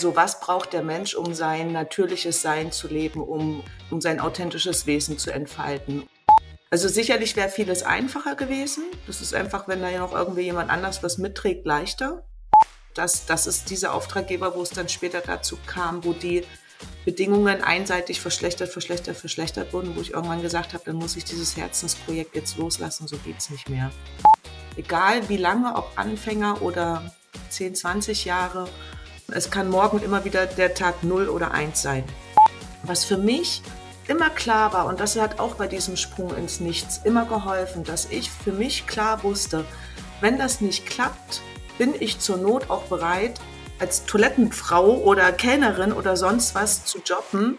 So, was braucht der Mensch, um sein natürliches Sein zu leben, um, um sein authentisches Wesen zu entfalten? Also sicherlich wäre vieles einfacher gewesen. Das ist einfach, wenn da ja noch irgendwie jemand anders was mitträgt, leichter. Das, das ist dieser Auftraggeber, wo es dann später dazu kam, wo die Bedingungen einseitig verschlechtert, verschlechtert, verschlechtert wurden, wo ich irgendwann gesagt habe, dann muss ich dieses Herzensprojekt jetzt loslassen, so geht's nicht mehr. Egal wie lange, ob Anfänger oder 10, 20 Jahre, es kann morgen immer wieder der Tag 0 oder 1 sein. Was für mich immer klar war, und das hat auch bei diesem Sprung ins Nichts immer geholfen, dass ich für mich klar wusste, wenn das nicht klappt, bin ich zur Not auch bereit, als Toilettenfrau oder Kellnerin oder sonst was zu jobben.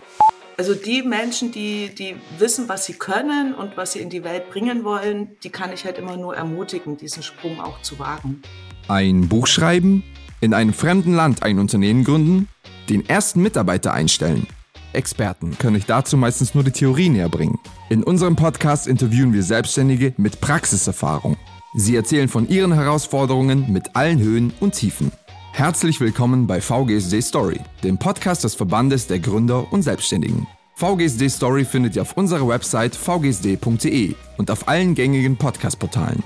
Also die Menschen, die, die wissen, was sie können und was sie in die Welt bringen wollen, die kann ich halt immer nur ermutigen, diesen Sprung auch zu wagen. Ein Buch schreiben, in einem fremden Land ein Unternehmen gründen, den ersten Mitarbeiter einstellen. Experten können euch dazu meistens nur die Theorie näher bringen. In unserem Podcast interviewen wir Selbstständige mit Praxiserfahrung. Sie erzählen von ihren Herausforderungen mit allen Höhen und Tiefen. Herzlich willkommen bei VGSD Story, dem Podcast des Verbandes der Gründer und Selbstständigen. VGSD Story findet ihr auf unserer Website vgsd.de und auf allen gängigen Podcast-Portalen.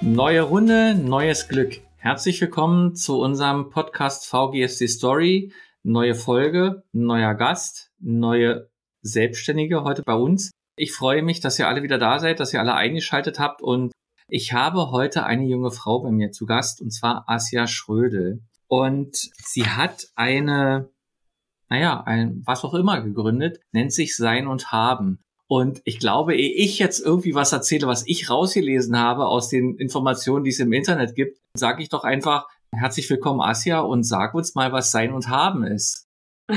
Neue Runde, neues Glück. Herzlich willkommen zu unserem Podcast VGSD Story. Neue Folge, neuer Gast, neue Selbstständige heute bei uns. Ich freue mich, dass ihr alle wieder da seid, dass ihr alle eingeschaltet habt und ich habe heute eine junge Frau bei mir zu Gast und zwar Asia Schrödel. Und sie hat eine, naja, ein, was auch immer gegründet, nennt sich Sein und Haben. Und ich glaube, ehe ich jetzt irgendwie was erzähle, was ich rausgelesen habe aus den Informationen, die es im Internet gibt, sage ich doch einfach herzlich willkommen, Asia, und sag uns mal, was Sein und Haben ist.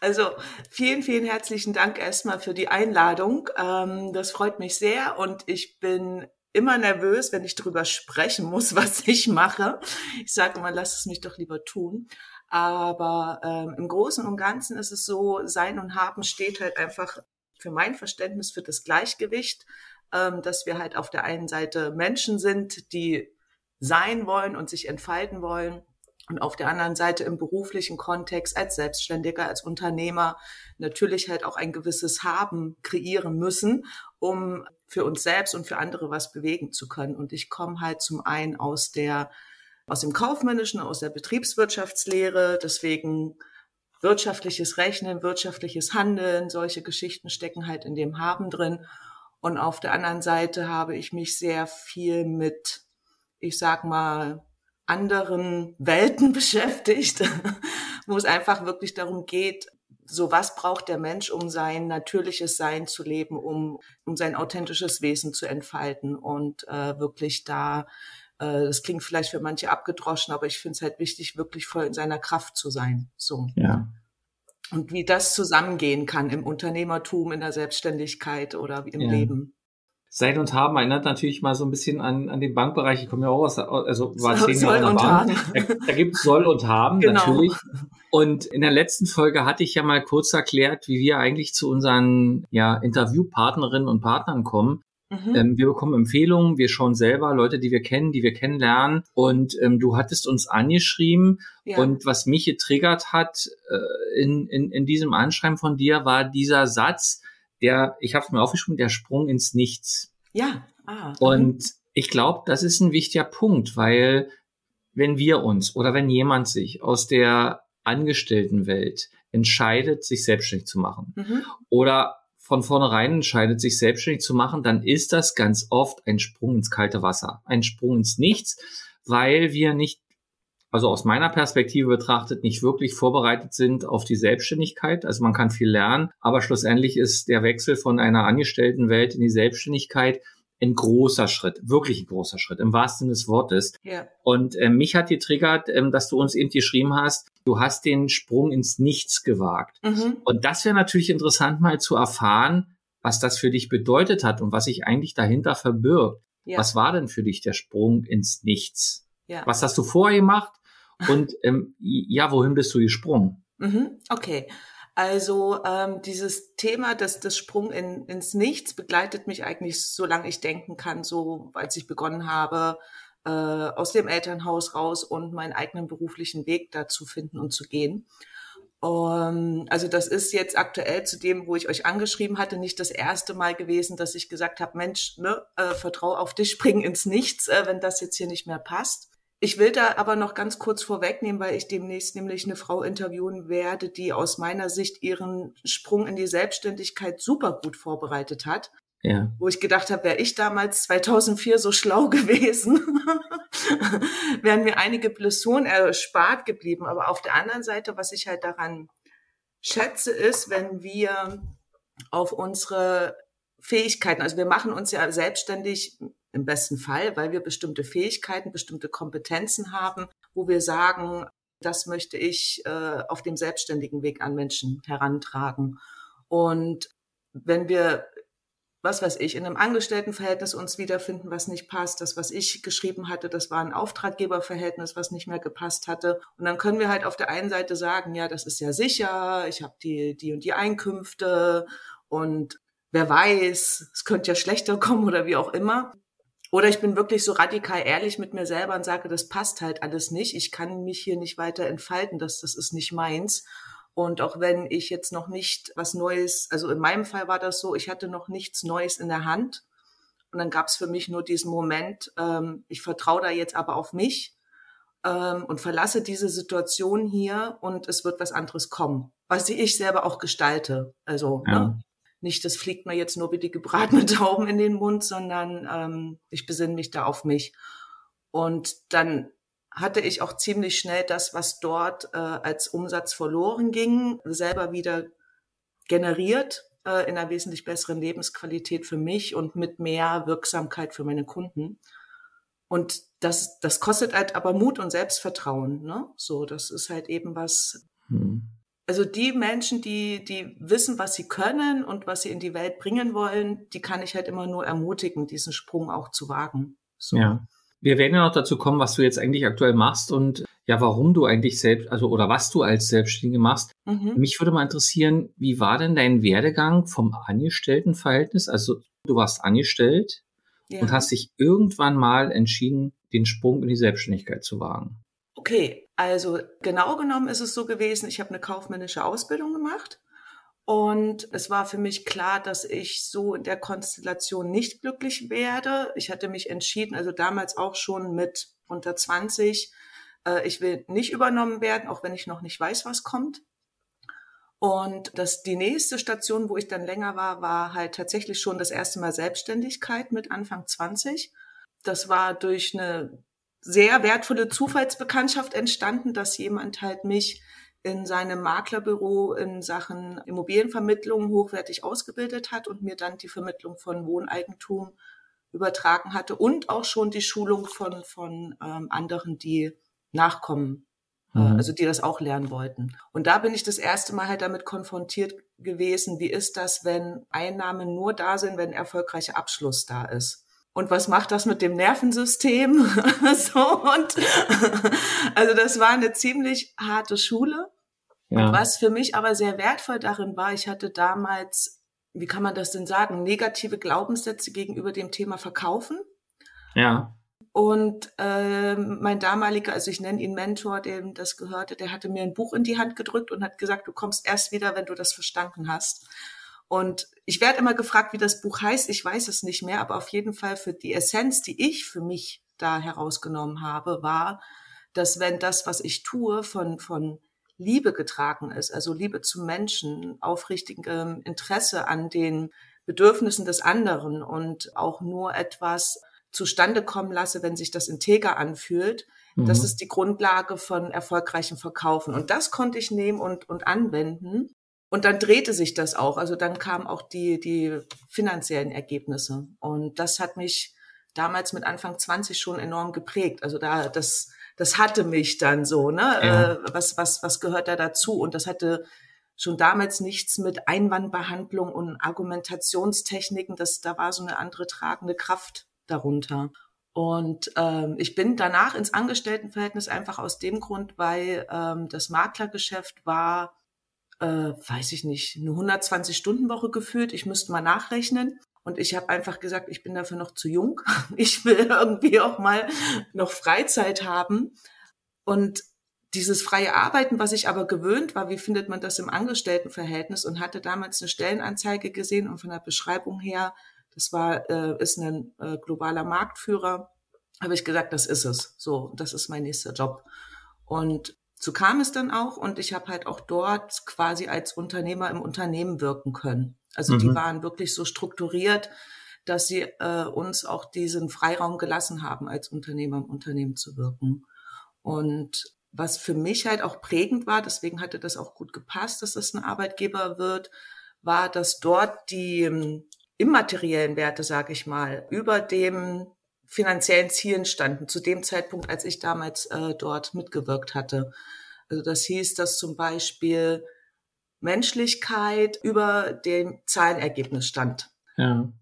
Also vielen, vielen herzlichen Dank erstmal für die Einladung. Ähm, das freut mich sehr und ich bin immer nervös, wenn ich darüber sprechen muss, was ich mache. Ich sage immer, lass es mich doch lieber tun. Aber ähm, im Großen und Ganzen ist es so, Sein und Haben steht halt einfach für mein Verständnis für das Gleichgewicht, ähm, dass wir halt auf der einen Seite Menschen sind, die sein wollen und sich entfalten wollen und auf der anderen Seite im beruflichen Kontext als Selbstständiger, als Unternehmer natürlich halt auch ein gewisses Haben kreieren müssen, um für uns selbst und für andere was bewegen zu können. Und ich komme halt zum einen aus der, aus dem Kaufmännischen, aus der Betriebswirtschaftslehre, deswegen wirtschaftliches Rechnen, wirtschaftliches Handeln, solche Geschichten stecken halt in dem Haben drin. Und auf der anderen Seite habe ich mich sehr viel mit, ich sag mal, anderen Welten beschäftigt, wo es einfach wirklich darum geht, so was braucht der Mensch, um sein natürliches Sein zu leben, um, um sein authentisches Wesen zu entfalten und äh, wirklich da, das klingt vielleicht für manche abgedroschen, aber ich finde es halt wichtig, wirklich voll in seiner Kraft zu sein. So. Ja. Und wie das zusammengehen kann im Unternehmertum, in der Selbstständigkeit oder im ja. Leben. Sein und Haben erinnert natürlich mal so ein bisschen an, an den Bankbereich. Ich komme ja auch aus, also war zehn Jahre in der Bank. Da, da gibt es Soll und Haben genau. natürlich. Und in der letzten Folge hatte ich ja mal kurz erklärt, wie wir eigentlich zu unseren ja, Interviewpartnerinnen und Partnern kommen. Mhm. Ähm, wir bekommen Empfehlungen, wir schauen selber Leute, die wir kennen, die wir kennenlernen. Und ähm, du hattest uns angeschrieben. Ja. Und was mich getriggert hat äh, in, in, in diesem Anschreiben von dir, war dieser Satz, der, ich habe es mir aufgeschrieben, der Sprung ins Nichts. Ja. Ah, und ich glaube, das ist ein wichtiger Punkt, weil wenn wir uns oder wenn jemand sich aus der Angestelltenwelt entscheidet, sich selbstständig zu machen mhm. oder von vornherein entscheidet, sich selbstständig zu machen, dann ist das ganz oft ein Sprung ins kalte Wasser, ein Sprung ins Nichts, weil wir nicht also aus meiner Perspektive betrachtet, nicht wirklich vorbereitet sind auf die Selbstständigkeit. Also man kann viel lernen, aber schlussendlich ist der Wechsel von einer Angestelltenwelt in die Selbstständigkeit ein großer Schritt, wirklich ein großer Schritt, im wahrsten Sinne des Wortes. Ja. Und äh, mich hat getriggert, ähm, dass du uns eben geschrieben hast, du hast den Sprung ins Nichts gewagt. Mhm. Und das wäre natürlich interessant mal zu erfahren, was das für dich bedeutet hat und was sich eigentlich dahinter verbirgt. Ja. Was war denn für dich der Sprung ins Nichts? Ja. Was hast du vorher gemacht und ähm, ja, wohin bist du gesprungen? Mhm, okay. Also ähm, dieses Thema des, des Sprung in, ins Nichts begleitet mich eigentlich, solange ich denken kann, so als ich begonnen habe, äh, aus dem Elternhaus raus und meinen eigenen beruflichen Weg dazu finden und zu gehen. Um, also das ist jetzt aktuell zu dem, wo ich euch angeschrieben hatte, nicht das erste Mal gewesen, dass ich gesagt habe, Mensch, ne, äh, vertrau auf dich, spring ins Nichts, äh, wenn das jetzt hier nicht mehr passt. Ich will da aber noch ganz kurz vorwegnehmen, weil ich demnächst nämlich eine Frau interviewen werde, die aus meiner Sicht ihren Sprung in die Selbstständigkeit super gut vorbereitet hat. Ja. Wo ich gedacht habe, wäre ich damals 2004 so schlau gewesen, wären mir einige Blessuren erspart geblieben. Aber auf der anderen Seite, was ich halt daran schätze, ist, wenn wir auf unsere Fähigkeiten, also wir machen uns ja selbstständig im besten Fall, weil wir bestimmte Fähigkeiten, bestimmte Kompetenzen haben, wo wir sagen, das möchte ich äh, auf dem selbstständigen Weg an Menschen herantragen. Und wenn wir, was weiß ich, in einem Angestelltenverhältnis uns wiederfinden, was nicht passt, das, was ich geschrieben hatte, das war ein Auftraggeberverhältnis, was nicht mehr gepasst hatte. Und dann können wir halt auf der einen Seite sagen, ja, das ist ja sicher, ich habe die, die und die Einkünfte und wer weiß, es könnte ja schlechter kommen oder wie auch immer. Oder ich bin wirklich so radikal ehrlich mit mir selber und sage, das passt halt alles nicht. Ich kann mich hier nicht weiter entfalten, das, das ist nicht meins. Und auch wenn ich jetzt noch nicht was Neues, also in meinem Fall war das so, ich hatte noch nichts Neues in der Hand. Und dann gab es für mich nur diesen Moment, ähm, ich vertraue da jetzt aber auf mich ähm, und verlasse diese Situation hier und es wird was anderes kommen, was ich selber auch gestalte. Also ja. ne? Nicht, das fliegt mir jetzt nur wie die gebratene Tauben in den Mund, sondern ähm, ich besinne mich da auf mich. Und dann hatte ich auch ziemlich schnell das, was dort äh, als Umsatz verloren ging, selber wieder generiert äh, in einer wesentlich besseren Lebensqualität für mich und mit mehr Wirksamkeit für meine Kunden. Und das, das kostet halt aber Mut und Selbstvertrauen. Ne? So, das ist halt eben was, hm also die Menschen, die, die wissen, was sie können und was sie in die Welt bringen wollen, die kann ich halt immer nur ermutigen, diesen Sprung auch zu wagen. So. Ja. Wir werden ja noch dazu kommen, was du jetzt eigentlich aktuell machst und ja, warum du eigentlich selbst, also oder was du als Selbstständige machst. Mhm. Mich würde mal interessieren, wie war denn dein Werdegang vom Angestelltenverhältnis? Also du warst angestellt ja. und hast dich irgendwann mal entschieden, den Sprung in die Selbstständigkeit zu wagen. Okay, also genau genommen ist es so gewesen, ich habe eine kaufmännische Ausbildung gemacht und es war für mich klar, dass ich so in der Konstellation nicht glücklich werde. Ich hatte mich entschieden, also damals auch schon mit unter 20, äh, ich will nicht übernommen werden, auch wenn ich noch nicht weiß, was kommt. Und das, die nächste Station, wo ich dann länger war, war halt tatsächlich schon das erste Mal Selbstständigkeit mit Anfang 20. Das war durch eine sehr wertvolle Zufallsbekanntschaft entstanden, dass jemand halt mich in seinem Maklerbüro in Sachen Immobilienvermittlung hochwertig ausgebildet hat und mir dann die Vermittlung von Wohneigentum übertragen hatte und auch schon die Schulung von, von ähm, anderen, die nachkommen, äh, mhm. also die das auch lernen wollten. Und da bin ich das erste Mal halt damit konfrontiert gewesen, wie ist das, wenn Einnahmen nur da sind, wenn erfolgreicher Abschluss da ist und was macht das mit dem Nervensystem? so und also das war eine ziemlich harte Schule. Ja. Was für mich aber sehr wertvoll darin war, ich hatte damals, wie kann man das denn sagen, negative Glaubenssätze gegenüber dem Thema Verkaufen. Ja. Und äh, mein damaliger, also ich nenne ihn Mentor, dem das gehörte, der hatte mir ein Buch in die Hand gedrückt und hat gesagt, du kommst erst wieder, wenn du das verstanden hast. Und ich werde immer gefragt, wie das Buch heißt. Ich weiß es nicht mehr, aber auf jeden Fall für die Essenz, die ich für mich da herausgenommen habe, war, dass wenn das, was ich tue, von, von Liebe getragen ist, also Liebe zu Menschen, aufrichtigem Interesse an den Bedürfnissen des anderen und auch nur etwas zustande kommen lasse, wenn sich das integer anfühlt, mhm. das ist die Grundlage von erfolgreichem Verkaufen. Und das konnte ich nehmen und, und anwenden. Und dann drehte sich das auch. Also dann kamen auch die, die finanziellen Ergebnisse. Und das hat mich damals mit Anfang 20 schon enorm geprägt. Also da, das, das hatte mich dann so, ne? Ja. Äh, was, was, was gehört da dazu? Und das hatte schon damals nichts mit Einwandbehandlung und Argumentationstechniken. Das, da war so eine andere tragende Kraft darunter. Und ähm, ich bin danach ins Angestelltenverhältnis einfach aus dem Grund, weil ähm, das Maklergeschäft war äh, weiß ich nicht, eine 120-Stunden-Woche geführt. Ich müsste mal nachrechnen. Und ich habe einfach gesagt, ich bin dafür noch zu jung. Ich will irgendwie auch mal noch Freizeit haben. Und dieses freie Arbeiten, was ich aber gewöhnt war, wie findet man das im Angestelltenverhältnis und hatte damals eine Stellenanzeige gesehen und von der Beschreibung her, das war, äh, ist ein äh, globaler Marktführer, habe ich gesagt, das ist es. So, das ist mein nächster Job. Und so kam es dann auch und ich habe halt auch dort quasi als Unternehmer im Unternehmen wirken können. Also mhm. die waren wirklich so strukturiert, dass sie äh, uns auch diesen Freiraum gelassen haben, als Unternehmer im Unternehmen zu wirken. Und was für mich halt auch prägend war, deswegen hatte das auch gut gepasst, dass das ein Arbeitgeber wird, war, dass dort die ähm, immateriellen Werte, sage ich mal, über dem finanziellen Zielen standen, zu dem Zeitpunkt, als ich damals äh, dort mitgewirkt hatte. Also das hieß, dass zum Beispiel Menschlichkeit über dem Zahlenergebnis stand. Ja.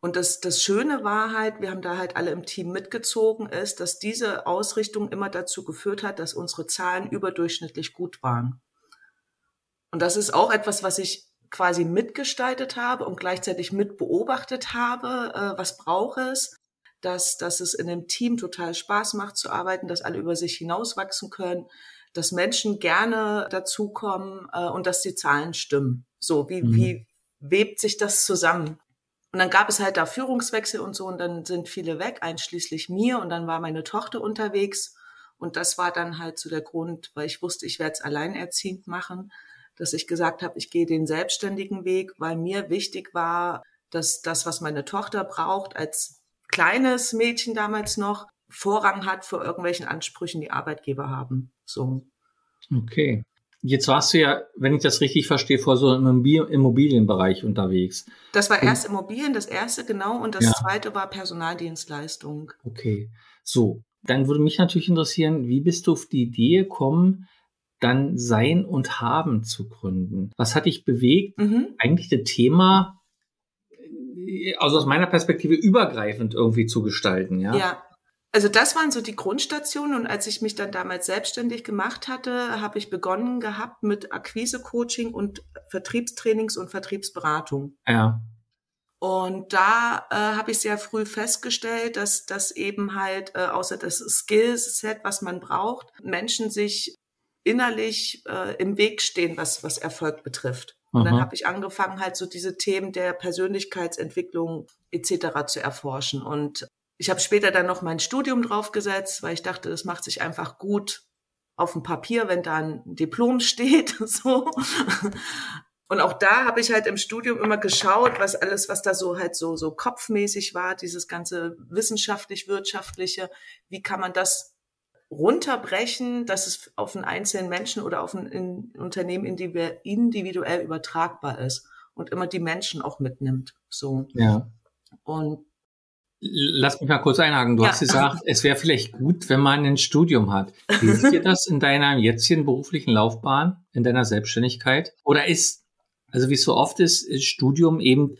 Und das, das Schöne war halt, wir haben da halt alle im Team mitgezogen, ist, dass diese Ausrichtung immer dazu geführt hat, dass unsere Zahlen überdurchschnittlich gut waren. Und das ist auch etwas, was ich quasi mitgestaltet habe und gleichzeitig mitbeobachtet habe, äh, was braucht es, dass, dass es in einem Team total Spaß macht zu arbeiten, dass alle über sich hinauswachsen können, dass Menschen gerne dazukommen äh, und dass die Zahlen stimmen. So, wie, mhm. wie webt sich das zusammen? Und dann gab es halt da Führungswechsel und so und dann sind viele weg, einschließlich mir und dann war meine Tochter unterwegs und das war dann halt so der Grund, weil ich wusste, ich werde es alleinerziehend machen, dass ich gesagt habe, ich gehe den selbstständigen Weg, weil mir wichtig war, dass das, was meine Tochter braucht, als kleines Mädchen damals noch, Vorrang hat vor irgendwelchen Ansprüchen, die Arbeitgeber haben. So. Okay. Jetzt warst du ja, wenn ich das richtig verstehe, vor so einem Immobilienbereich unterwegs. Das war erst Immobilien, das erste genau, und das ja. zweite war Personaldienstleistung. Okay. So, dann würde mich natürlich interessieren, wie bist du auf die Idee gekommen, dann Sein und Haben zu gründen? Was hat dich bewegt, mhm. eigentlich das Thema, also aus meiner Perspektive übergreifend irgendwie zu gestalten, ja? Ja, also das waren so die Grundstationen und als ich mich dann damals selbstständig gemacht hatte, habe ich begonnen gehabt mit Akquise-Coaching und Vertriebstrainings und Vertriebsberatung. Ja. Und da äh, habe ich sehr früh festgestellt, dass das eben halt äh, außer das Skillset, was man braucht, Menschen sich innerlich äh, im Weg stehen, was was Erfolg betrifft. Und dann habe ich angefangen, halt so diese Themen der Persönlichkeitsentwicklung etc. zu erforschen. Und ich habe später dann noch mein Studium draufgesetzt, weil ich dachte, das macht sich einfach gut auf dem Papier, wenn da ein Diplom steht. so. Und auch da habe ich halt im Studium immer geschaut, was alles, was da so halt so, so kopfmäßig war, dieses ganze wissenschaftlich-wirtschaftliche, wie kann man das runterbrechen, dass es auf einen einzelnen Menschen oder auf ein Unternehmen individuell übertragbar ist und immer die Menschen auch mitnimmt. So. Ja. Und Lass mich mal kurz einhaken. Du ja. hast gesagt, es wäre vielleicht gut, wenn man ein Studium hat. Wie sieht dir das in deiner jetzigen beruflichen Laufbahn, in deiner Selbstständigkeit? Oder ist, also wie es so oft ist, ist Studium eben,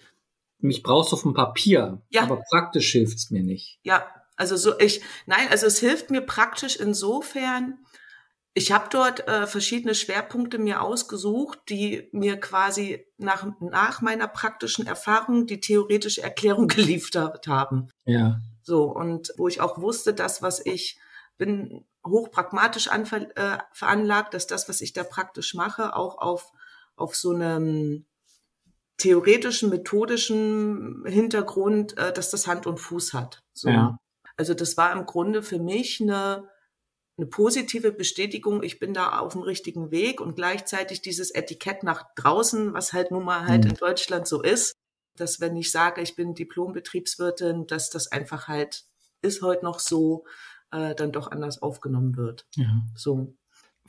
mich brauchst du auf dem Papier, ja. aber praktisch hilft's mir nicht. Ja, also so ich, nein, also es hilft mir praktisch insofern, ich habe dort äh, verschiedene Schwerpunkte mir ausgesucht, die mir quasi nach, nach meiner praktischen Erfahrung die theoretische Erklärung geliefert haben. Ja. So, und wo ich auch wusste, dass was ich bin hochpragmatisch anver, äh, veranlagt, dass das, was ich da praktisch mache, auch auf, auf so einem theoretischen, methodischen Hintergrund, äh, dass das Hand und Fuß hat. So. Ja. Also das war im Grunde für mich eine eine positive Bestätigung, ich bin da auf dem richtigen Weg und gleichzeitig dieses Etikett nach draußen, was halt nun mal halt mhm. in Deutschland so ist, dass wenn ich sage, ich bin Diplom-Betriebswirtin, dass das einfach halt ist heute noch so, äh, dann doch anders aufgenommen wird. Ja. So.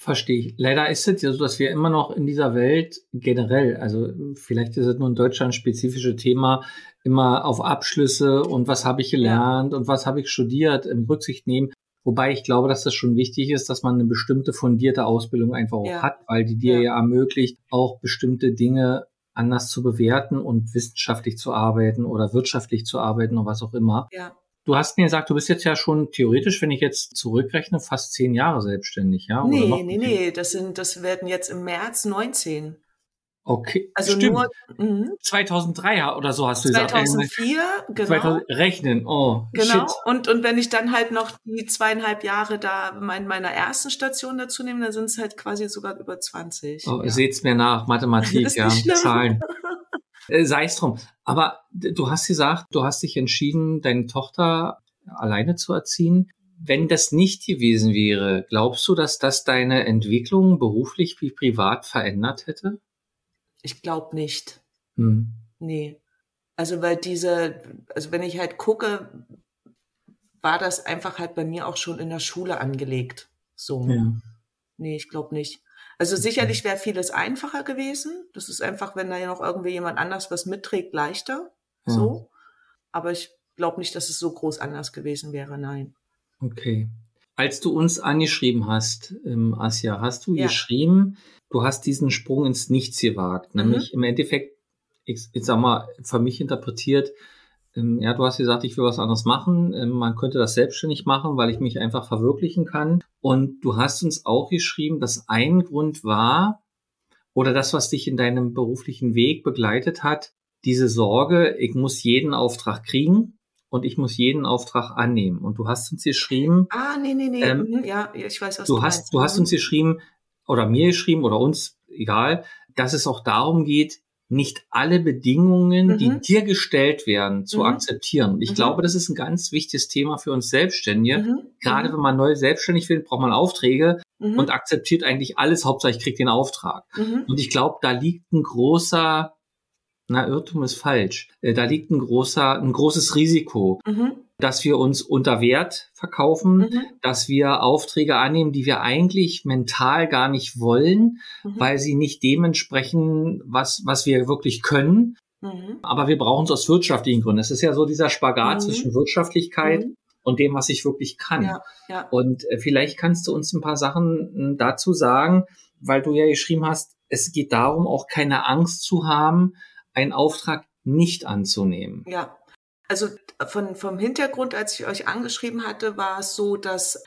Verstehe ich. Leider ist es ja so, dass wir immer noch in dieser Welt generell, also vielleicht ist es nur ein Deutschland spezifische Thema, immer auf Abschlüsse und was habe ich gelernt und was habe ich studiert im Rücksicht nehmen. Wobei ich glaube, dass das schon wichtig ist, dass man eine bestimmte fundierte Ausbildung einfach auch ja. hat, weil die dir ja. ja ermöglicht, auch bestimmte Dinge anders zu bewerten und wissenschaftlich zu arbeiten oder wirtschaftlich zu arbeiten oder was auch immer. Ja. Du hast mir gesagt, du bist jetzt ja schon theoretisch, wenn ich jetzt zurückrechne, fast zehn Jahre selbstständig, ja? Nee, nee, nee, das sind, das werden jetzt im März 19. Okay, Also stimmt. nur mhm. 2003 oder so hast du 2004, gesagt. genau. 2000, rechnen, oh, Genau. shit. Und, und wenn ich dann halt noch die zweieinhalb Jahre da in meiner ersten Station dazu nehme, dann sind es halt quasi sogar über 20. Oh, ja. Seht's mir nach, Mathematik, ja. Zahlen. Äh, Sei es drum. Aber du hast gesagt, du hast dich entschieden, deine Tochter alleine zu erziehen. Wenn das nicht gewesen wäre, glaubst du, dass das deine Entwicklung beruflich wie privat verändert hätte? Ich glaube nicht. Hm. Nee. Also weil diese, also wenn ich halt gucke, war das einfach halt bei mir auch schon in der Schule angelegt. So. Ja. Nee, ich glaube nicht. Also sicherlich wäre vieles einfacher gewesen. Das ist einfach, wenn da ja noch irgendwie jemand anders was mitträgt, leichter. Ja. So. Aber ich glaube nicht, dass es so groß anders gewesen wäre. Nein. Okay. Als du uns angeschrieben hast, ähm, Asja, hast du Ja. geschrieben, du hast diesen Sprung ins Nichts gewagt. Mhm. Nämlich im Endeffekt, ich, ich sag mal, für mich interpretiert, ja, du hast gesagt, ich will was anderes machen. Ähm, man könnte das selbstständig machen, weil ich mich einfach verwirklichen kann. Und du hast uns auch geschrieben, dass ein Grund war, oder das, was dich in deinem beruflichen Weg begleitet hat, diese Sorge, ich muss jeden Auftrag kriegen und ich muss jeden Auftrag annehmen. Und du hast uns geschrieben, Ah, nee, nee, nee. Ähm, Mhm, ja, ich weiß, was du, du hast, meinst. du hast Mhm. uns geschrieben oder mir geschrieben oder uns, egal, dass es auch darum geht, nicht alle Bedingungen, die Mhm. dir gestellt werden, zu Mhm. akzeptieren. Ich Mhm. glaube, das ist ein ganz wichtiges Thema für uns Selbstständige. Mhm, Gerade mhm, wenn man neu selbstständig wird, braucht man Aufträge mhm, und akzeptiert eigentlich alles. Hauptsache, ich krieg den Auftrag. Und ich glaube, da liegt ein großer, na, Irrtum ist falsch. Äh, Da liegt ein großer, ein großes Risiko, mhm, dass wir uns unter Wert verkaufen, mhm, dass wir Aufträge annehmen, die wir eigentlich mental gar nicht wollen, mhm, weil sie nicht dementsprechend, was, was wir wirklich können. mhm, Aber wir brauchen es aus wirtschaftlichen Gründen. Es ist ja so dieser Spagat Mhm. zwischen Wirtschaftlichkeit mhm. und dem, was ich wirklich kann. Ja, ja. Und äh, vielleicht kannst du uns ein paar Sachen äh, dazu sagen, weil du ja geschrieben hast, es geht darum, auch keine Angst zu haben, einen Auftrag nicht anzunehmen. Ja, also von, vom Hintergrund, als ich euch angeschrieben hatte, war es so, dass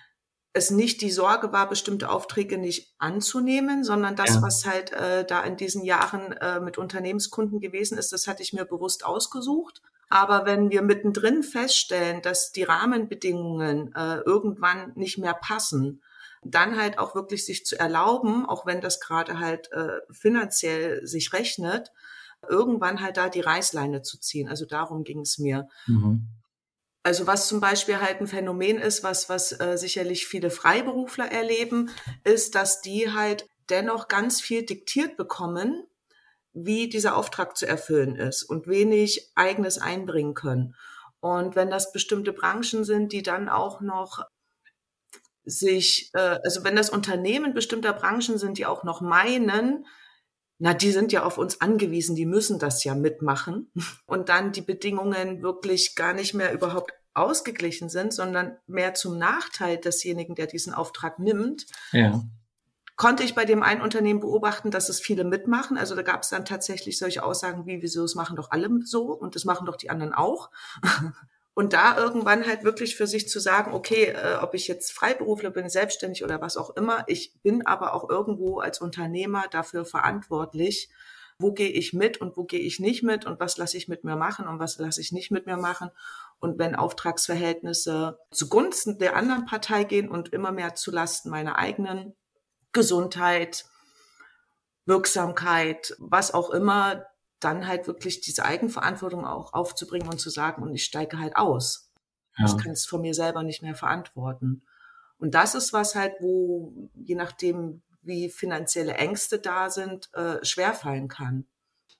es nicht die Sorge war, bestimmte Aufträge nicht anzunehmen, sondern das, Ja. was halt äh, da in diesen Jahren äh, mit Unternehmenskunden gewesen ist, das hatte ich mir bewusst ausgesucht. Aber wenn wir mittendrin feststellen, dass die Rahmenbedingungen äh, irgendwann nicht mehr passen, dann halt auch wirklich sich zu erlauben, auch wenn das gerade halt äh, finanziell sich rechnet, irgendwann halt da die Reißleine zu ziehen. Also darum ging es mir. Mhm. Also was zum Beispiel halt ein Phänomen ist, was, was äh, sicherlich viele Freiberufler erleben, ist, dass die halt dennoch ganz viel diktiert bekommen, wie dieser Auftrag zu erfüllen ist und wenig eigenes einbringen können. Und wenn das bestimmte Branchen sind, die dann auch noch sich, äh, also wenn das Unternehmen bestimmter Branchen sind, die auch noch meinen, na, die sind ja auf uns angewiesen, die müssen das ja mitmachen. Und dann die Bedingungen wirklich gar nicht mehr überhaupt ausgeglichen sind, sondern mehr zum Nachteil desjenigen, der diesen Auftrag nimmt, Ja. konnte ich bei dem einen Unternehmen beobachten, dass es viele mitmachen. Also da gab es dann tatsächlich solche Aussagen wie, wieso, das machen doch alle so und das machen doch die anderen auch. Und da irgendwann halt wirklich für sich zu sagen, okay, äh, ob ich jetzt Freiberufler bin, selbstständig oder was auch immer, ich bin aber auch irgendwo als Unternehmer dafür verantwortlich, wo gehe ich mit und wo gehe ich nicht mit und was lasse ich mit mir machen und was lasse ich nicht mit mir machen. Und wenn Auftragsverhältnisse zugunsten der anderen Partei gehen und immer mehr zulasten meiner eigenen Gesundheit, Wirksamkeit, was auch immer, dann halt wirklich diese Eigenverantwortung auch aufzubringen und zu sagen, und ich steige halt aus. Ja. Ich kann es von mir selber nicht mehr verantworten. Und das ist was halt, wo, je nachdem, wie finanzielle Ängste da sind, äh, schwerfallen kann.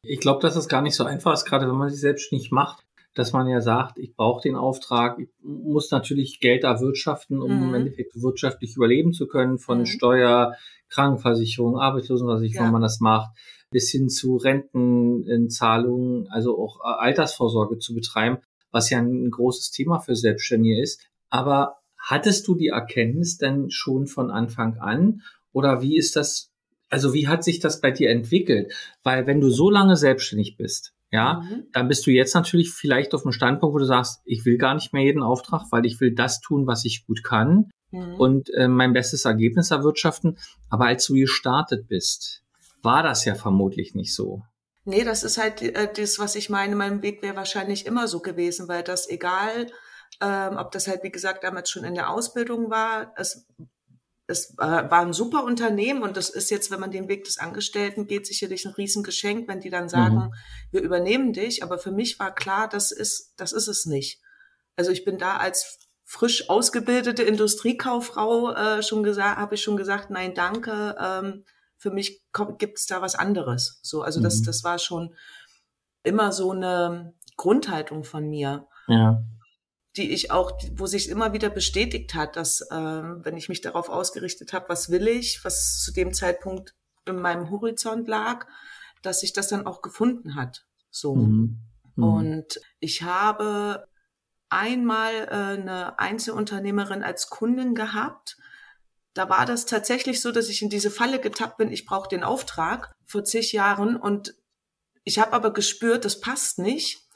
Ich glaube, dass es gar nicht so einfach ist, gerade wenn man sich selbstständig macht, dass man ja sagt, ich brauche den Auftrag, ich muss natürlich Geld erwirtschaften, um Mhm. im Endeffekt wirtschaftlich überleben zu können, von Mhm. Steuer, Krankenversicherung, Arbeitslosenversicherung, Ja. wenn man das macht, bis hin zu Rentenzahlungen, also auch äh, Altersvorsorge zu betreiben, was ja ein großes Thema für Selbstständige ist. Aber hattest du die Erkenntnis denn schon von Anfang an oder wie ist das, also wie hat sich das bei dir entwickelt? Weil wenn du so lange selbstständig bist, ja, Mhm. dann bist du jetzt natürlich vielleicht auf einem Standpunkt, wo du sagst, ich will gar nicht mehr jeden Auftrag, weil ich will das tun, was ich gut kann Mhm. und äh, mein bestes Ergebnis erwirtschaften. Aber als du gestartet bist, war das ja vermutlich nicht so. Nee, das ist halt äh, das, was ich meine. Mein Weg wäre wahrscheinlich immer so gewesen, weil das egal, ähm, ob das halt, wie gesagt, damals schon in der Ausbildung war, es, es äh, war ein super Unternehmen und das ist jetzt, wenn man den Weg des Angestellten geht, sicherlich ein Riesengeschenk, wenn die dann sagen, mhm. wir übernehmen dich. Aber für mich war klar, das ist, das ist es nicht. Also ich bin da als frisch ausgebildete Industriekauffrau äh, schon gesagt, habe ich schon gesagt, nein, danke. Ähm, für mich gibt es da was anderes. So, also das, mhm. das war schon immer so eine Grundhaltung von mir. Ja. Die ich auch, wo sich immer wieder bestätigt hat, dass äh, wenn ich mich darauf ausgerichtet habe, was will ich, was zu dem Zeitpunkt in meinem Horizont lag, dass sich das dann auch gefunden hat. So. Mhm. Mhm. Und ich habe einmal äh, eine Einzelunternehmerin als Kundin gehabt. Da war das tatsächlich so, dass ich in diese Falle getappt bin, ich brauche den Auftrag vor zig Jahren und ich habe aber gespürt, das passt nicht.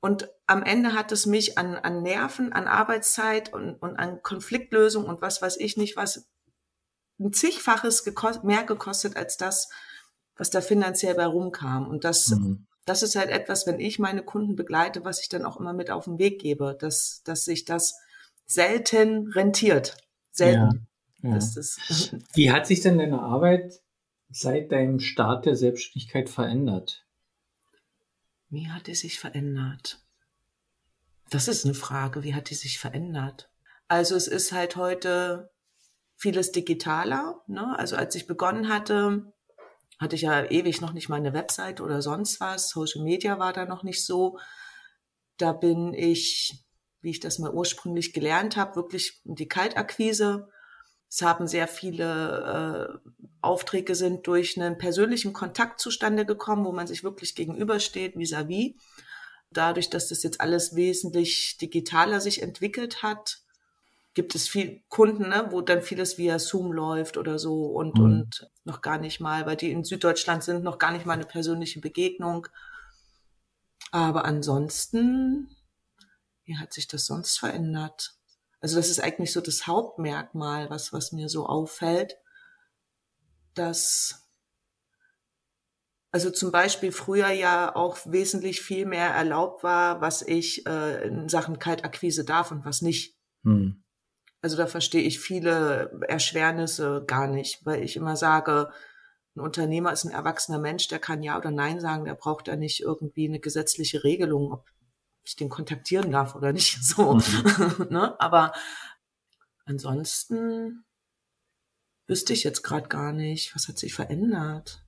Und am Ende hat es mich an, an Nerven, an Arbeitszeit und, und an Konfliktlösung und was weiß ich nicht, was ein zigfaches gekost, mehr gekostet als das, was da finanziell bei rumkam. Und das mhm das ist halt etwas, wenn ich meine Kunden begleite, was ich dann auch immer mit auf den Weg gebe, dass, dass sich das selten rentiert. Selten. Ja, ja. Wie hat sich denn deine Arbeit seit deinem Start der Selbstständigkeit verändert? Wie hat die sich verändert? Das ist eine Frage. Wie hat die sich verändert? Also es ist halt heute vieles digitaler. Ne? Also als ich begonnen hatte, hatte ich ja ewig noch nicht mal eine Website oder sonst was. Social Media war da noch nicht so. Da bin ich, wie ich das mal ursprünglich gelernt habe, wirklich die Kaltakquise. Es haben sehr viele äh, Aufträge sind durch einen persönlichen Kontakt zustande gekommen, wo man sich wirklich gegenübersteht, vis-à-vis. -vis. Dadurch, dass das jetzt alles wesentlich digitaler sich entwickelt hat, gibt es viel Kunden, ne, wo dann vieles via Zoom läuft oder so und, mhm. und noch gar nicht mal, weil die in Süddeutschland sind, noch gar nicht mal eine persönliche Begegnung. Aber ansonsten, wie hat sich das sonst verändert? Also das ist eigentlich so das Hauptmerkmal, was, was mir so auffällt, dass also zum Beispiel früher ja auch wesentlich viel mehr erlaubt war, was ich äh, in Sachen Kaltakquise darf und was nicht. Hm. Also da verstehe ich viele Erschwernisse gar nicht, weil ich immer sage, ein Unternehmer ist ein erwachsener Mensch, der kann Ja oder Nein sagen, der braucht da nicht irgendwie eine gesetzliche Regelung, ob ich den kontaktieren darf oder nicht. So. Mhm. ne? Aber ansonsten wüsste ich jetzt gerade gar nicht, was hat sich verändert.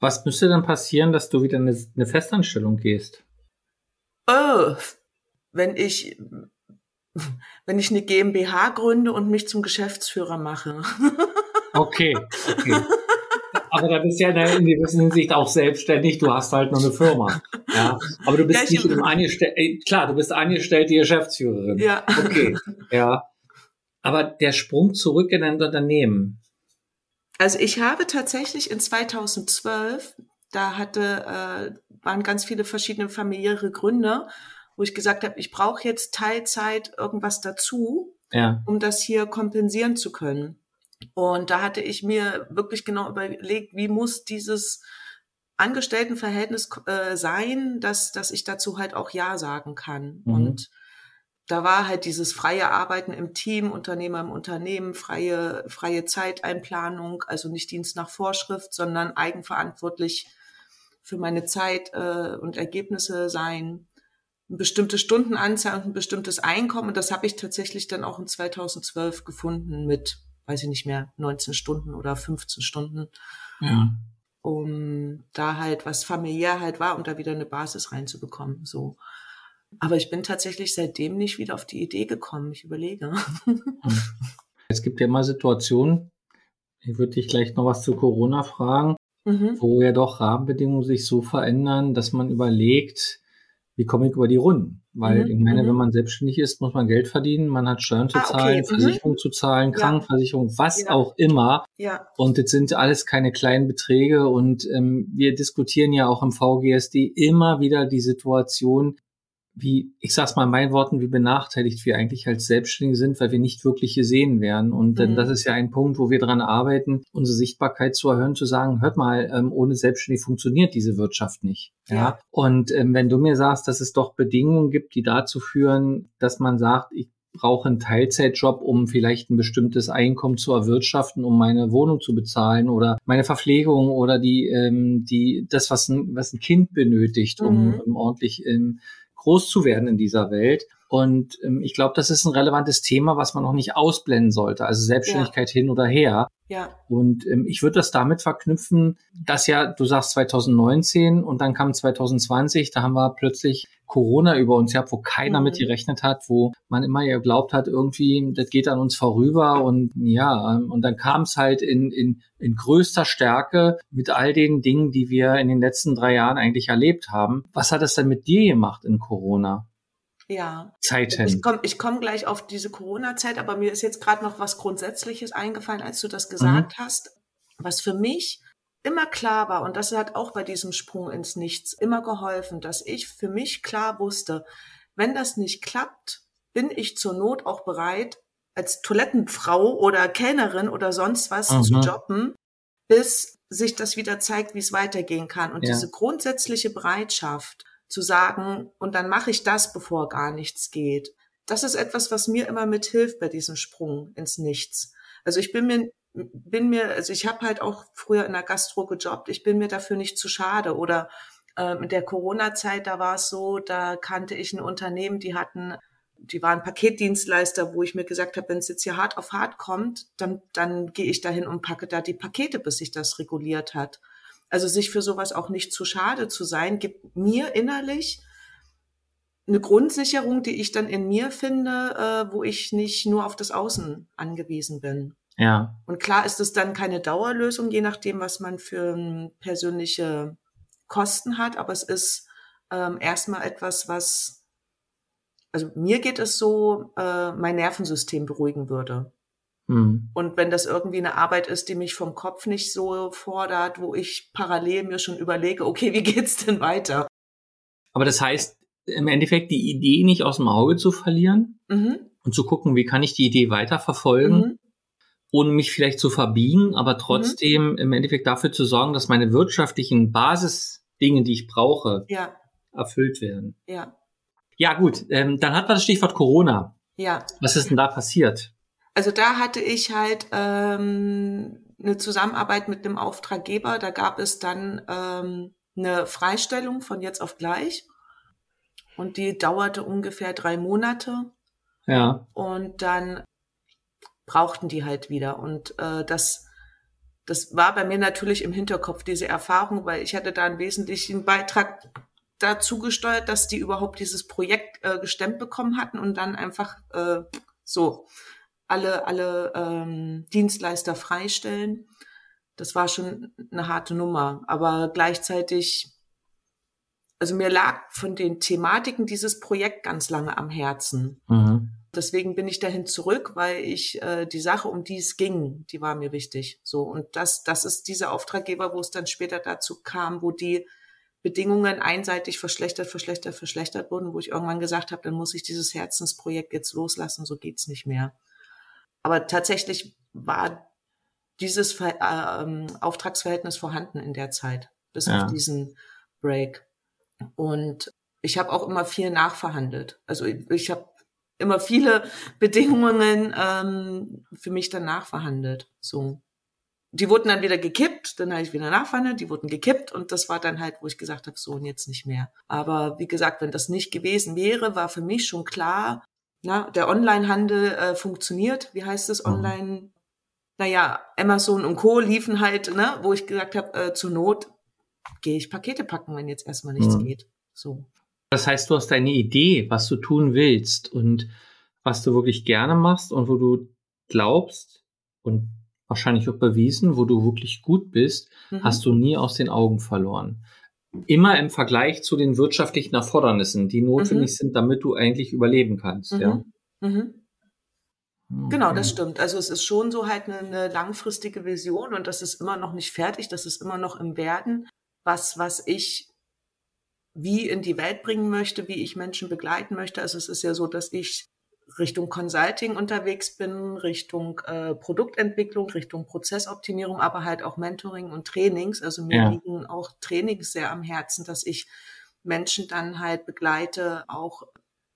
Was müsste dann passieren, dass du wieder eine, eine Festanstellung gehst? Oh, wenn ich wenn ich eine GmbH gründe und mich zum Geschäftsführer mache. Okay, okay. Aber da bist du ja in gewisser Hinsicht auch selbstständig. Du hast halt noch eine Firma. Ja. Aber du bist ja, nicht im Angestellten. Klar, du bist angestellte Geschäftsführerin. Ja. Okay. Ja. Aber der Sprung zurück in ein Unternehmen. Also ich habe tatsächlich in 2012, da hatte, äh, waren ganz viele verschiedene familiäre Gründe wo ich gesagt habe, ich brauche jetzt Teilzeit irgendwas dazu, ja. um das hier kompensieren zu können. Und da hatte ich mir wirklich genau überlegt, wie muss dieses Angestelltenverhältnis äh, sein, dass, dass ich dazu halt auch Ja sagen kann. Mhm. Und da war halt dieses freie Arbeiten im Team, Unternehmer im Unternehmen, freie, freie Zeiteinplanung, also nicht Dienst nach Vorschrift, sondern eigenverantwortlich für meine Zeit äh, und Ergebnisse sein eine bestimmte Stundenanzahl und ein bestimmtes Einkommen. Und das habe ich tatsächlich dann auch in 2012 gefunden mit, weiß ich nicht mehr, 19 Stunden oder 15 Stunden. Ja. Um da halt, was familiär halt war, um da wieder eine Basis reinzubekommen. So. Aber ich bin tatsächlich seitdem nicht wieder auf die Idee gekommen. Ich überlege. Es gibt ja immer Situationen, ich würde dich gleich noch was zu Corona fragen, mhm. wo ja doch Rahmenbedingungen sich so verändern, dass man überlegt, wie komme ich über die Runden? Weil mhm. ich meine, mhm. wenn man selbstständig ist, muss man Geld verdienen, man hat Steuern zu ah, zahlen, okay. Mhm. Versicherung zu zahlen. Krankenversicherung, was ja. auch immer. Ja. Und das sind alles keine kleinen Beträge. Und ähm, wir diskutieren ja auch im VGSD immer wieder die Situation, wie, ich sag's mal in meinen Worten, wie benachteiligt wir eigentlich als Selbstständige sind, weil wir nicht wirklich gesehen werden. Und mhm. das ist ja ein Punkt, wo wir dran arbeiten, unsere Sichtbarkeit zu erhöhen, zu sagen, hört mal, ähm, ohne Selbstständig funktioniert diese Wirtschaft nicht. Ja. ja? Und ähm, wenn du mir sagst, dass es doch Bedingungen gibt, die dazu führen, dass man sagt, ich brauche einen Teilzeitjob, um vielleicht ein bestimmtes Einkommen zu erwirtschaften, um meine Wohnung zu bezahlen oder meine Verpflegung oder die, ähm, die, das, was ein, was ein Kind benötigt, um, mhm. um ordentlich ähm, groß zu werden in dieser Welt. Und ähm, ich glaube, das ist ein relevantes Thema, was man noch nicht ausblenden sollte. Also Selbstständigkeit ja. hin oder her. Ja. Und ähm, ich würde das damit verknüpfen, dass ja, du sagst 2019 und dann kam 2020, da haben wir plötzlich Corona über uns gehabt, wo keiner mhm. mit gerechnet hat, wo man immer ja geglaubt hat, irgendwie, das geht an uns vorüber und ja, ähm, und dann kam es halt in, in, in größter Stärke mit all den Dingen, die wir in den letzten drei Jahren eigentlich erlebt haben. Was hat es denn mit dir gemacht in Corona? Ja. Zeiten. Ich komme ich komm gleich auf diese Corona-Zeit, aber mir ist jetzt gerade noch was Grundsätzliches eingefallen, als du das gesagt mhm. hast, was für mich immer klar war, und das hat auch bei diesem Sprung ins Nichts immer geholfen, dass ich für mich klar wusste, wenn das nicht klappt, bin ich zur Not auch bereit, als Toilettenfrau oder Kellnerin oder sonst was mhm. zu jobben, bis sich das wieder zeigt, wie es weitergehen kann. Und ja. diese grundsätzliche Bereitschaft, zu sagen, und dann mache ich das, bevor gar nichts geht. Das ist etwas, was mir immer mithilft bei diesem Sprung ins Nichts. Also ich bin mir, bin mir, also ich habe halt auch früher in der Gastro gejobbt, ich bin mir dafür nicht zu schade. Oder äh, in der Corona-Zeit, da war es so, da kannte ich ein Unternehmen, die hatten, die waren Paketdienstleister, wo ich mir gesagt habe, wenn es jetzt hier hart auf hart kommt, dann, dann gehe ich dahin und packe da die Pakete, bis sich das reguliert hat. Also sich für sowas auch nicht zu schade zu sein, gibt mir innerlich eine Grundsicherung, die ich dann in mir finde, äh, wo ich nicht nur auf das Außen angewiesen bin. Ja. Und klar ist es dann keine Dauerlösung, je nachdem, was man für ähm, persönliche Kosten hat, aber es ist ähm, erstmal etwas, was, also mir geht es so, äh, mein Nervensystem beruhigen würde. Mhm. Und wenn das irgendwie eine Arbeit ist, die mich vom Kopf nicht so fordert, wo ich parallel mir schon überlege, okay, wie geht's denn weiter? Aber das heißt, im Endeffekt die Idee nicht aus dem Auge zu verlieren mhm. und zu gucken, wie kann ich die Idee weiterverfolgen, mhm. ohne mich vielleicht zu verbiegen, aber mhm. trotzdem im Endeffekt dafür zu sorgen, dass meine wirtschaftlichen Basisdinge, die ich brauche, ja. erfüllt werden. Ja. Ja, gut, ähm, dann hat man das Stichwort Corona. Ja. Was ist denn da passiert? Also da hatte ich halt ähm, eine Zusammenarbeit mit dem Auftraggeber. Da gab es dann ähm, eine Freistellung von jetzt auf gleich. Und die dauerte ungefähr drei Monate. Ja. Und dann brauchten die halt wieder. Und äh, das, das war bei mir natürlich im Hinterkopf, diese Erfahrung, weil ich hatte da einen wesentlichen Beitrag dazu gesteuert, dass die überhaupt dieses Projekt äh, gestemmt bekommen hatten und dann einfach äh, so alle, alle ähm, Dienstleister freistellen. Das war schon eine harte Nummer. Aber gleichzeitig, also mir lag von den Thematiken dieses Projekt ganz lange am Herzen. Mhm. Deswegen bin ich dahin zurück, weil ich äh, die Sache, um die es ging, die war mir wichtig. So und das, das ist dieser Auftraggeber, wo es dann später dazu kam, wo die Bedingungen einseitig verschlechtert, verschlechtert, verschlechtert wurden, wo ich irgendwann gesagt habe, dann muss ich dieses Herzensprojekt jetzt loslassen, so geht's nicht mehr. Aber tatsächlich war dieses äh, ähm, Auftragsverhältnis vorhanden in der Zeit, bis ja. auf diesen Break. Und ich habe auch immer viel nachverhandelt. Also ich, ich habe immer viele Bedingungen ähm, für mich dann nachverhandelt. So. Die wurden dann wieder gekippt, dann habe ich wieder nachverhandelt, die wurden gekippt und das war dann halt, wo ich gesagt habe, so und jetzt nicht mehr. Aber wie gesagt, wenn das nicht gewesen wäre, war für mich schon klar, na, der Onlinehandel äh, funktioniert. Wie heißt es mhm. online? Naja, Amazon und Co. liefen halt, ne, wo ich gesagt habe, äh, zur Not gehe ich Pakete packen, wenn jetzt erstmal nichts mhm. geht. So. Das heißt, du hast deine Idee, was du tun willst und was du wirklich gerne machst und wo du glaubst und wahrscheinlich auch bewiesen, wo du wirklich gut bist, mhm. hast du nie aus den Augen verloren immer im Vergleich zu den wirtschaftlichen Erfordernissen, die notwendig mhm. sind, damit du eigentlich überleben kannst. Mhm. Ja? Mhm. Genau, das stimmt. Also es ist schon so halt eine, eine, langfristige Vision und das ist immer noch nicht fertig, das ist immer noch im Werden. Was, was ich wie in die Welt bringen möchte, wie ich Menschen begleiten möchte. Also es ist ja so, dass ich Richtung Consulting unterwegs bin, Richtung äh, Produktentwicklung, Richtung Prozessoptimierung, aber halt auch Mentoring und Trainings. Also mir ja. liegen auch Trainings sehr am Herzen, dass ich Menschen dann halt begleite, auch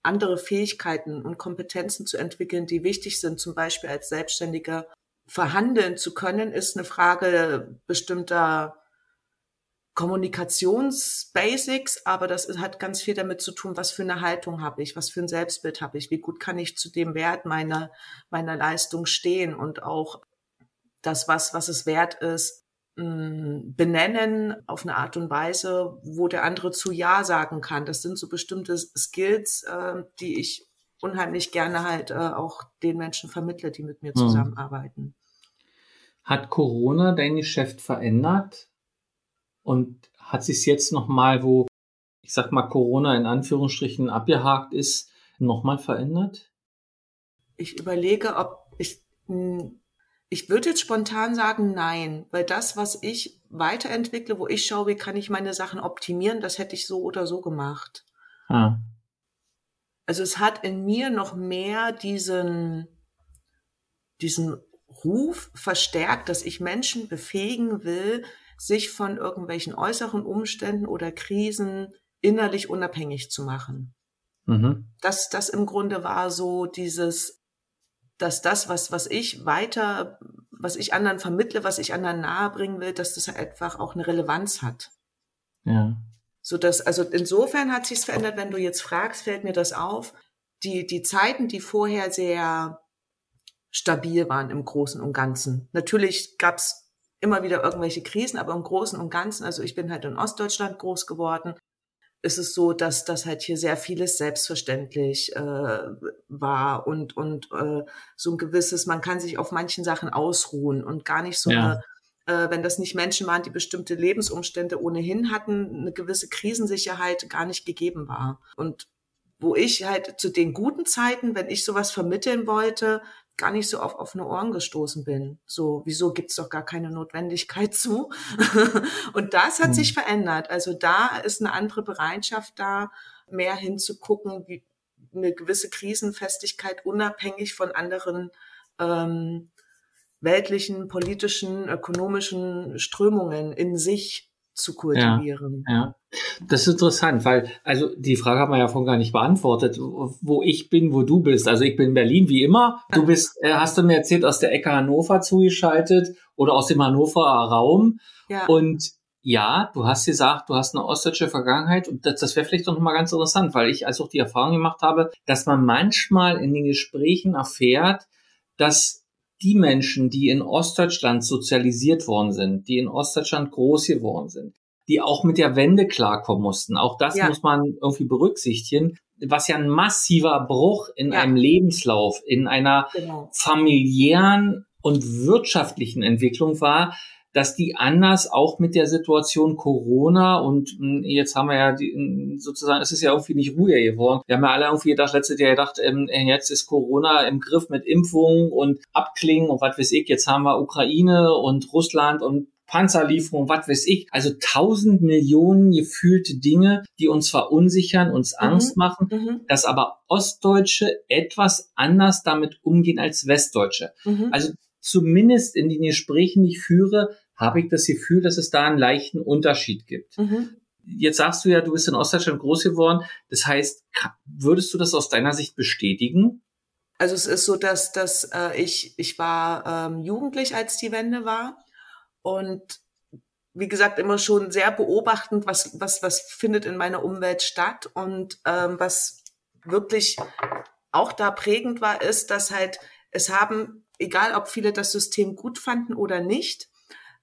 andere Fähigkeiten und Kompetenzen zu entwickeln, die wichtig sind, zum Beispiel als Selbstständiger verhandeln zu können, ist eine Frage bestimmter Kommunikationsbasics, aber das hat ganz viel damit zu tun, was für eine Haltung habe ich, was für ein Selbstbild habe ich, wie gut kann ich zu dem Wert meiner, meiner Leistung stehen und auch das, was, was es wert ist, benennen auf eine Art und Weise, wo der andere zu Ja sagen kann. Das sind so bestimmte Skills, äh, die ich unheimlich gerne halt äh, auch den Menschen vermittle, die mit mir hm. zusammenarbeiten. Hat Corona dein Geschäft verändert? Und hat sich jetzt nochmal, wo, ich sag mal, Corona in Anführungsstrichen abgehakt ist, nochmal verändert? Ich überlege, ob ich, hm, ich würde jetzt spontan sagen, nein, weil das, was ich weiterentwickle, wo ich schaue, wie kann ich meine Sachen optimieren, das hätte ich so oder so gemacht. Ah. Also es hat in mir noch mehr diesen, diesen Ruf verstärkt, dass ich Menschen befähigen will, sich von irgendwelchen äußeren Umständen oder Krisen innerlich unabhängig zu machen. Mhm. Das, das im Grunde war so dieses, dass das, was, was ich weiter, was ich anderen vermittle, was ich anderen nahebringen will, dass das einfach auch eine Relevanz hat. Ja. So dass, also insofern hat sich's verändert, wenn du jetzt fragst, fällt mir das auf. Die, die Zeiten, die vorher sehr stabil waren im Großen und Ganzen. Natürlich gab's immer wieder irgendwelche Krisen, aber im Großen und Ganzen, also ich bin halt in Ostdeutschland groß geworden, ist es so, dass das halt hier sehr vieles selbstverständlich äh, war und und äh, so ein gewisses, man kann sich auf manchen Sachen ausruhen und gar nicht so ja. eine, äh, wenn das nicht Menschen waren, die bestimmte Lebensumstände ohnehin hatten, eine gewisse Krisensicherheit gar nicht gegeben war. Und wo ich halt zu den guten Zeiten, wenn ich sowas vermitteln wollte, gar nicht so auf offene Ohren gestoßen bin. So, wieso gibt's doch gar keine Notwendigkeit zu? und das hat mhm. sich verändert. Also da ist eine andere Bereitschaft da, mehr hinzugucken, wie eine gewisse Krisenfestigkeit unabhängig von anderen ähm, weltlichen, politischen, ökonomischen Strömungen in sich zu kultivieren. Ja, ja. Das ist interessant, weil, also die Frage hat man ja vorhin gar nicht beantwortet, wo ich bin, wo du bist. Also ich bin in Berlin wie immer. Du bist, äh, hast du mir erzählt, aus der Ecke Hannover zugeschaltet oder aus dem Hannoverer Raum. Ja. Und ja, du hast gesagt, du hast eine ostdeutsche Vergangenheit und das, das wäre vielleicht doch nochmal ganz interessant, weil ich also auch die Erfahrung gemacht habe, dass man manchmal in den Gesprächen erfährt, dass die Menschen, die in Ostdeutschland sozialisiert worden sind, die in Ostdeutschland groß geworden sind, die auch mit der Wende klarkommen mussten. Auch das ja. muss man irgendwie berücksichtigen, was ja ein massiver Bruch in ja. einem Lebenslauf, in einer genau. familiären und wirtschaftlichen Entwicklung war, dass die anders auch mit der Situation Corona und hm, jetzt haben wir ja die, hm, sozusagen, es ist ja irgendwie nicht ruhiger geworden. Wir haben ja alle irgendwie gedacht, letztes Jahr gedacht, ähm, jetzt ist Corona im Griff mit Impfungen und Abklingen und was weiß ich. Jetzt haben wir Ukraine und Russland und Panzerlieferung, was weiß ich. Also tausend Millionen gefühlte Dinge, die uns verunsichern, uns mhm. Angst machen, mhm. dass aber Ostdeutsche etwas anders damit umgehen als Westdeutsche. Mhm. Also zumindest in den Gesprächen, die ich führe, habe ich das Gefühl, dass es da einen leichten Unterschied gibt. Mhm. Jetzt sagst du ja, du bist in Ostdeutschland groß geworden. Das heißt, würdest du das aus deiner Sicht bestätigen? Also es ist so, dass, dass äh, ich, ich war ähm, jugendlich, als die Wende war. Und wie gesagt, immer schon sehr beobachtend, was, was, was findet in meiner Umwelt statt. Und ähm, was wirklich auch da prägend war, ist, dass halt es haben, egal ob viele das System gut fanden oder nicht,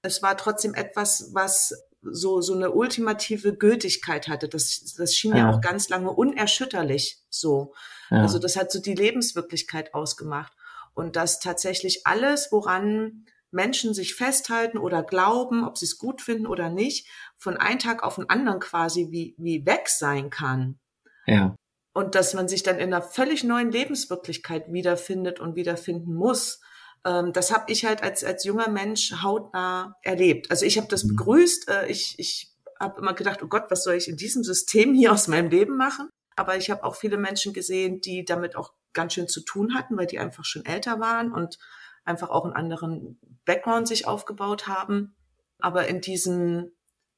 es war trotzdem etwas, was so, so eine ultimative Gültigkeit hatte. Das, das schien ja. ja auch ganz lange unerschütterlich so. Ja. Also das hat so die Lebenswirklichkeit ausgemacht. Und dass tatsächlich alles, woran Menschen sich festhalten oder glauben, ob sie es gut finden oder nicht, von einem Tag auf den anderen quasi wie, wie weg sein kann. Ja. Und dass man sich dann in einer völlig neuen Lebenswirklichkeit wiederfindet und wiederfinden muss ähm, das habe ich halt als, als junger Mensch hautnah erlebt. Also ich habe das mhm. begrüßt. Äh, ich, ich habe immer gedacht, oh Gott, was soll ich in diesem System hier aus meinem Leben machen? Aber ich habe auch viele Menschen gesehen, die damit auch ganz schön zu tun hatten, weil die einfach schon älter waren und einfach auch einen anderen Background sich aufgebaut haben. Aber in diesem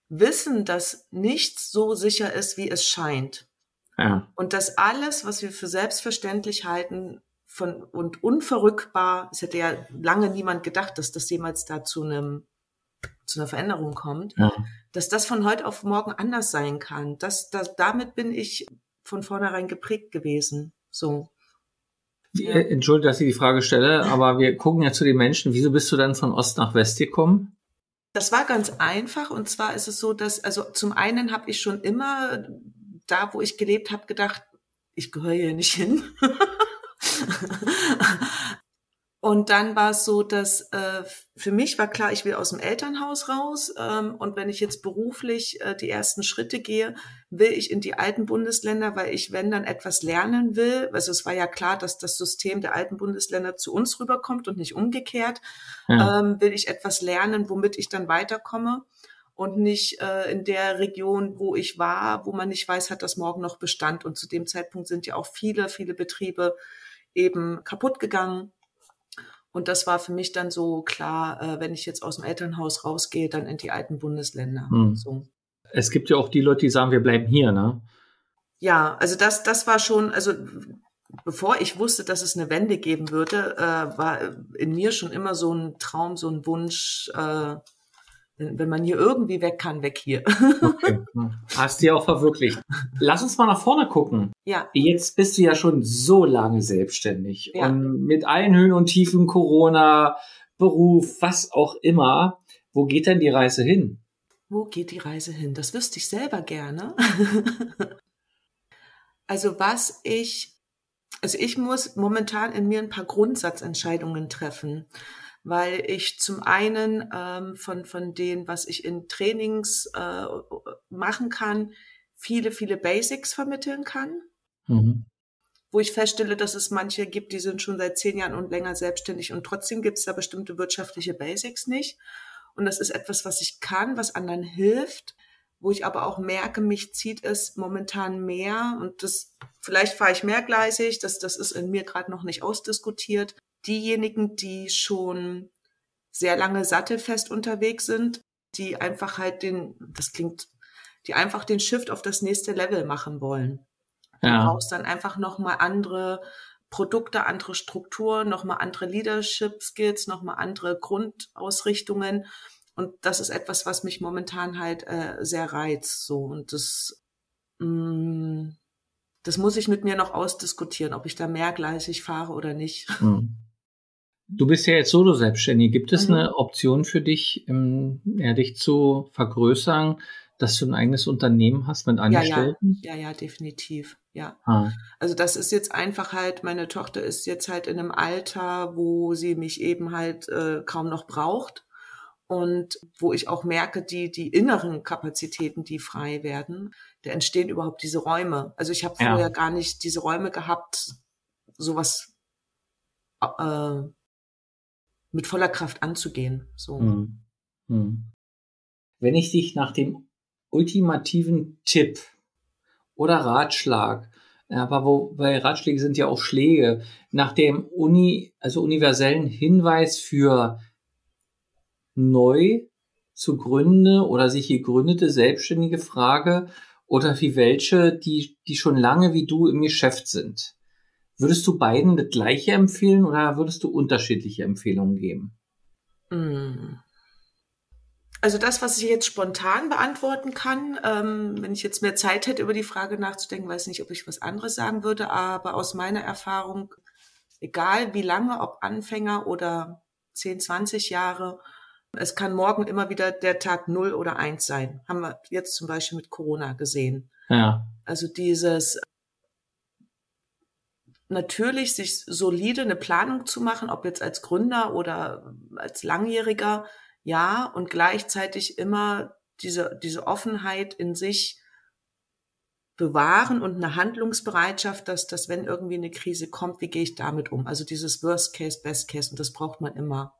Wissen, dass nichts so sicher ist, wie es scheint. Ja. Und dass alles, was wir für selbstverständlich halten von, und unverrückbar, es hätte ja lange niemand gedacht, dass das jemals da zu einem zu einer Veränderung kommt, ja. dass das von heute auf morgen anders sein kann. Das, das, damit bin ich von vornherein geprägt gewesen. So. Ja. Entschuldige, dass ich die Frage stelle, aber wir gucken ja zu den Menschen. Wieso bist du dann von Ost nach West gekommen? Das war ganz einfach. Und zwar ist es so, dass, also zum einen habe ich schon immer da, wo ich gelebt habe, gedacht, ich gehöre hier nicht hin. Und dann war es so, dass äh, für mich war klar, ich will aus dem Elternhaus raus. Ähm, und wenn ich jetzt beruflich äh, die ersten Schritte gehe, will ich in die alten Bundesländer, weil ich, wenn dann etwas lernen will, also es war ja klar, dass das System der alten Bundesländer zu uns rüberkommt und nicht umgekehrt, ja. ähm, will ich etwas lernen, womit ich dann weiterkomme und nicht äh, in der Region, wo ich war, wo man nicht weiß, hat das morgen noch Bestand. Und zu dem Zeitpunkt sind ja auch viele, viele Betriebe eben kaputt gegangen und das war für mich dann so klar, äh, wenn ich jetzt aus dem Elternhaus rausgehe, dann in die alten Bundesländer. Hm. So. Es gibt ja auch die Leute, die sagen, wir bleiben hier, ne? Ja, also das, das war schon, also bevor ich wusste, dass es eine Wende geben würde, äh, war in mir schon immer so ein Traum, so ein Wunsch, äh, wenn, man hier irgendwie weg kann, weg hier. Okay. Hast du ja auch verwirklicht. Lass uns mal nach vorne gucken. Ja. Jetzt bist du ja schon so lange selbstständig ja. und mit allen Höhen und Tiefen, Corona, Beruf, was auch immer. Wo geht denn die Reise hin? Wo geht die Reise hin? Das wüsste ich selber gerne. also was ich, also ich muss momentan in mir ein paar Grundsatzentscheidungen treffen weil ich zum einen ähm, von, von dem, was ich in Trainings äh, machen kann, viele, viele Basics vermitteln kann. Mhm. Wo ich feststelle, dass es manche gibt, die sind schon seit zehn Jahren und länger selbstständig und trotzdem gibt es da bestimmte wirtschaftliche Basics nicht. Und das ist etwas, was ich kann, was anderen hilft, wo ich aber auch merke, mich zieht es momentan mehr und das, vielleicht fahre ich mehrgleisig, das, das ist in mir gerade noch nicht ausdiskutiert, diejenigen, die schon sehr lange sattelfest unterwegs sind, die einfach halt den, das klingt, die einfach den Shift auf das nächste Level machen wollen. Ja. Du brauchst dann einfach nochmal andere Produkte, andere Strukturen, nochmal andere Leadership Skills, nochmal andere Grundausrichtungen. Und das ist etwas, was mich momentan halt äh, sehr reizt. So und das, mh, mm, das muss ich mit mir noch ausdiskutieren, ob ich da mehrgleisig fahre oder nicht. Mhm. Du bist ja jetzt solo selbstständig. Gibt es mhm. eine Option für dich, ähm, ja, dich zu vergrößern, dass du ein eigenes Unternehmen hast mit Angestellten? Ja, ja, ja, ja definitiv. Ja. Ah. Also das ist jetzt einfach halt, meine Tochter ist jetzt halt in einem Alter, wo sie mich eben halt äh, kaum noch braucht und wo ich auch merke, die, die inneren Kapazitäten, die frei werden, da entstehen überhaupt diese Räume. Also ich habe ja. vorher gar nicht diese Räume gehabt, sowas äh, mit voller Kraft anzugehen. So. Hm. Hm. Wenn ich dich nach dem ultimativen Tipp oder Ratschlag, aber wo, weil Ratschläge sind ja auch Schläge, nach dem Uni, also universellen Hinweis für neu zu gründen oder sich gegründete selbstständige Frage oder wie welche, die, die schon lange wie du im Geschäft sind. Würdest du beiden das gleiche empfehlen oder würdest du unterschiedliche Empfehlungen geben? Mm. Also das, was ich jetzt spontan beantworten kann, ähm, wenn ich jetzt mehr Zeit hätte, über die Frage nachzudenken, weiß nicht, ob ich was anderes sagen würde, aber aus meiner Erfahrung, egal wie lange, ob Anfänger oder 10, 20 Jahre, es kann morgen immer wieder der Tag 0 oder 1 sein. Haben wir jetzt zum Beispiel mit Corona gesehen. Ja. Also dieses natürlich sich solide eine Planung zu machen, ob jetzt als Gründer oder als Langjähriger, ja, und gleichzeitig immer diese, diese Offenheit in sich bewahren und eine Handlungsbereitschaft, dass, dass wenn irgendwie eine Krise kommt, wie gehe ich damit um? Also dieses Worst Case, Best Case, und das braucht man immer.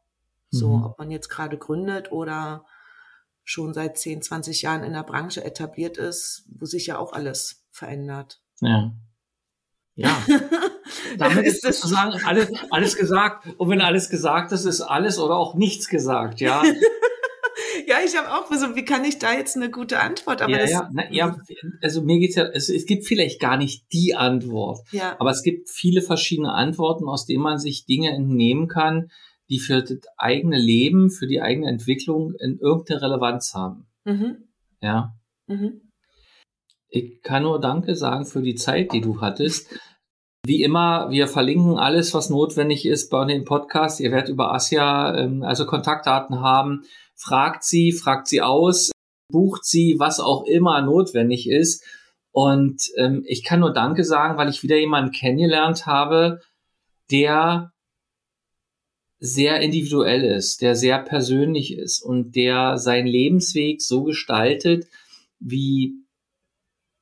So, mhm. ob man jetzt gerade gründet oder schon seit 10, 20 Jahren in der Branche etabliert ist, wo sich ja auch alles verändert. Ja. Ja. Damit ist sozusagen alles, alles gesagt. Und wenn alles gesagt ist, ist alles oder auch nichts gesagt, ja. ja, ich habe auch so, wie kann ich da jetzt eine gute Antwort? Aber ja, ja, na, ja, also mir geht's ja, es, es gibt vielleicht gar nicht die Antwort, ja. aber es gibt viele verschiedene Antworten, aus denen man sich Dinge entnehmen kann, die für das eigene Leben, für die eigene Entwicklung in irgendeine Relevanz haben. Mhm. Ja. Mhm. Ich kann nur Danke sagen für die Zeit, die du hattest. Wie immer, wir verlinken alles, was notwendig ist bei dem Podcast. Ihr werdet über Asia ähm, also Kontaktdaten haben fragt sie, fragt sie aus, bucht sie, was auch immer notwendig ist. Und ähm, ich kann nur Danke sagen, weil ich wieder jemanden kennengelernt habe, der sehr individuell ist, der sehr persönlich ist und der seinen Lebensweg so gestaltet, wie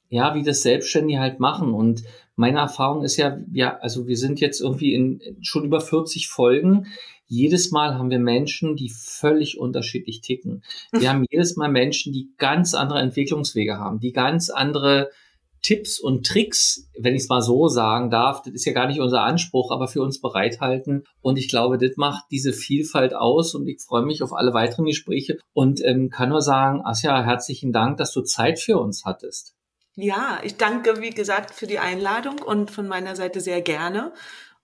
ja, wie das Selbstständige halt machen. Und meine Erfahrung ist ja, ja, also wir sind jetzt irgendwie in schon über 40 Folgen jedes Mal haben wir Menschen, die völlig unterschiedlich ticken. Wir haben jedes Mal Menschen, die ganz andere Entwicklungswege haben, die ganz andere Tipps und Tricks, wenn ich es mal so sagen darf, das ist ja gar nicht unser Anspruch, aber für uns bereithalten. Und ich glaube, das macht diese Vielfalt aus und ich freue mich auf alle weiteren Gespräche und ähm, kann nur sagen, Asja, herzlichen Dank, dass du Zeit für uns hattest. Ja, ich danke, wie gesagt, für die Einladung und von meiner Seite sehr gerne.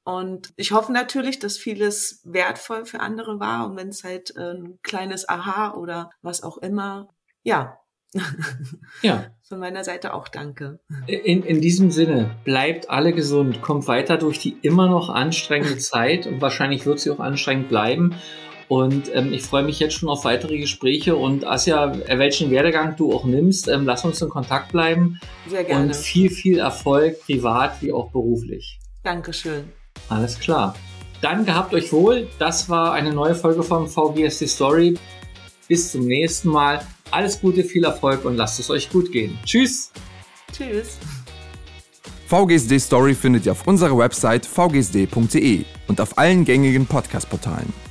Und ich hoffe natürlich, dass vieles wertvoll für andere war. Und wenn es halt ein kleines Aha oder was auch immer, ja. Ja. Von meiner Seite auch danke. In, in diesem Sinne, bleibt alle gesund, kommt weiter durch die immer noch anstrengende Zeit und wahrscheinlich wird sie auch anstrengend bleiben. Und ähm, ich freue mich jetzt schon auf weitere Gespräche und Asja, welchen Werdegang du auch nimmst, ähm, lass uns in Kontakt bleiben. Sehr gerne. Und viel, viel Erfolg, privat wie auch beruflich. Dankeschön. Alles klar. Dann gehabt euch wohl. Das war eine neue Folge vom VGSD Story. Bis zum nächsten Mal. Alles Gute, viel Erfolg und lasst es euch gut gehen. Tschüss. Tschüss. VGSD Story findet ihr auf unserer Website vgsd.de und auf allen gängigen Podcast-Portalen.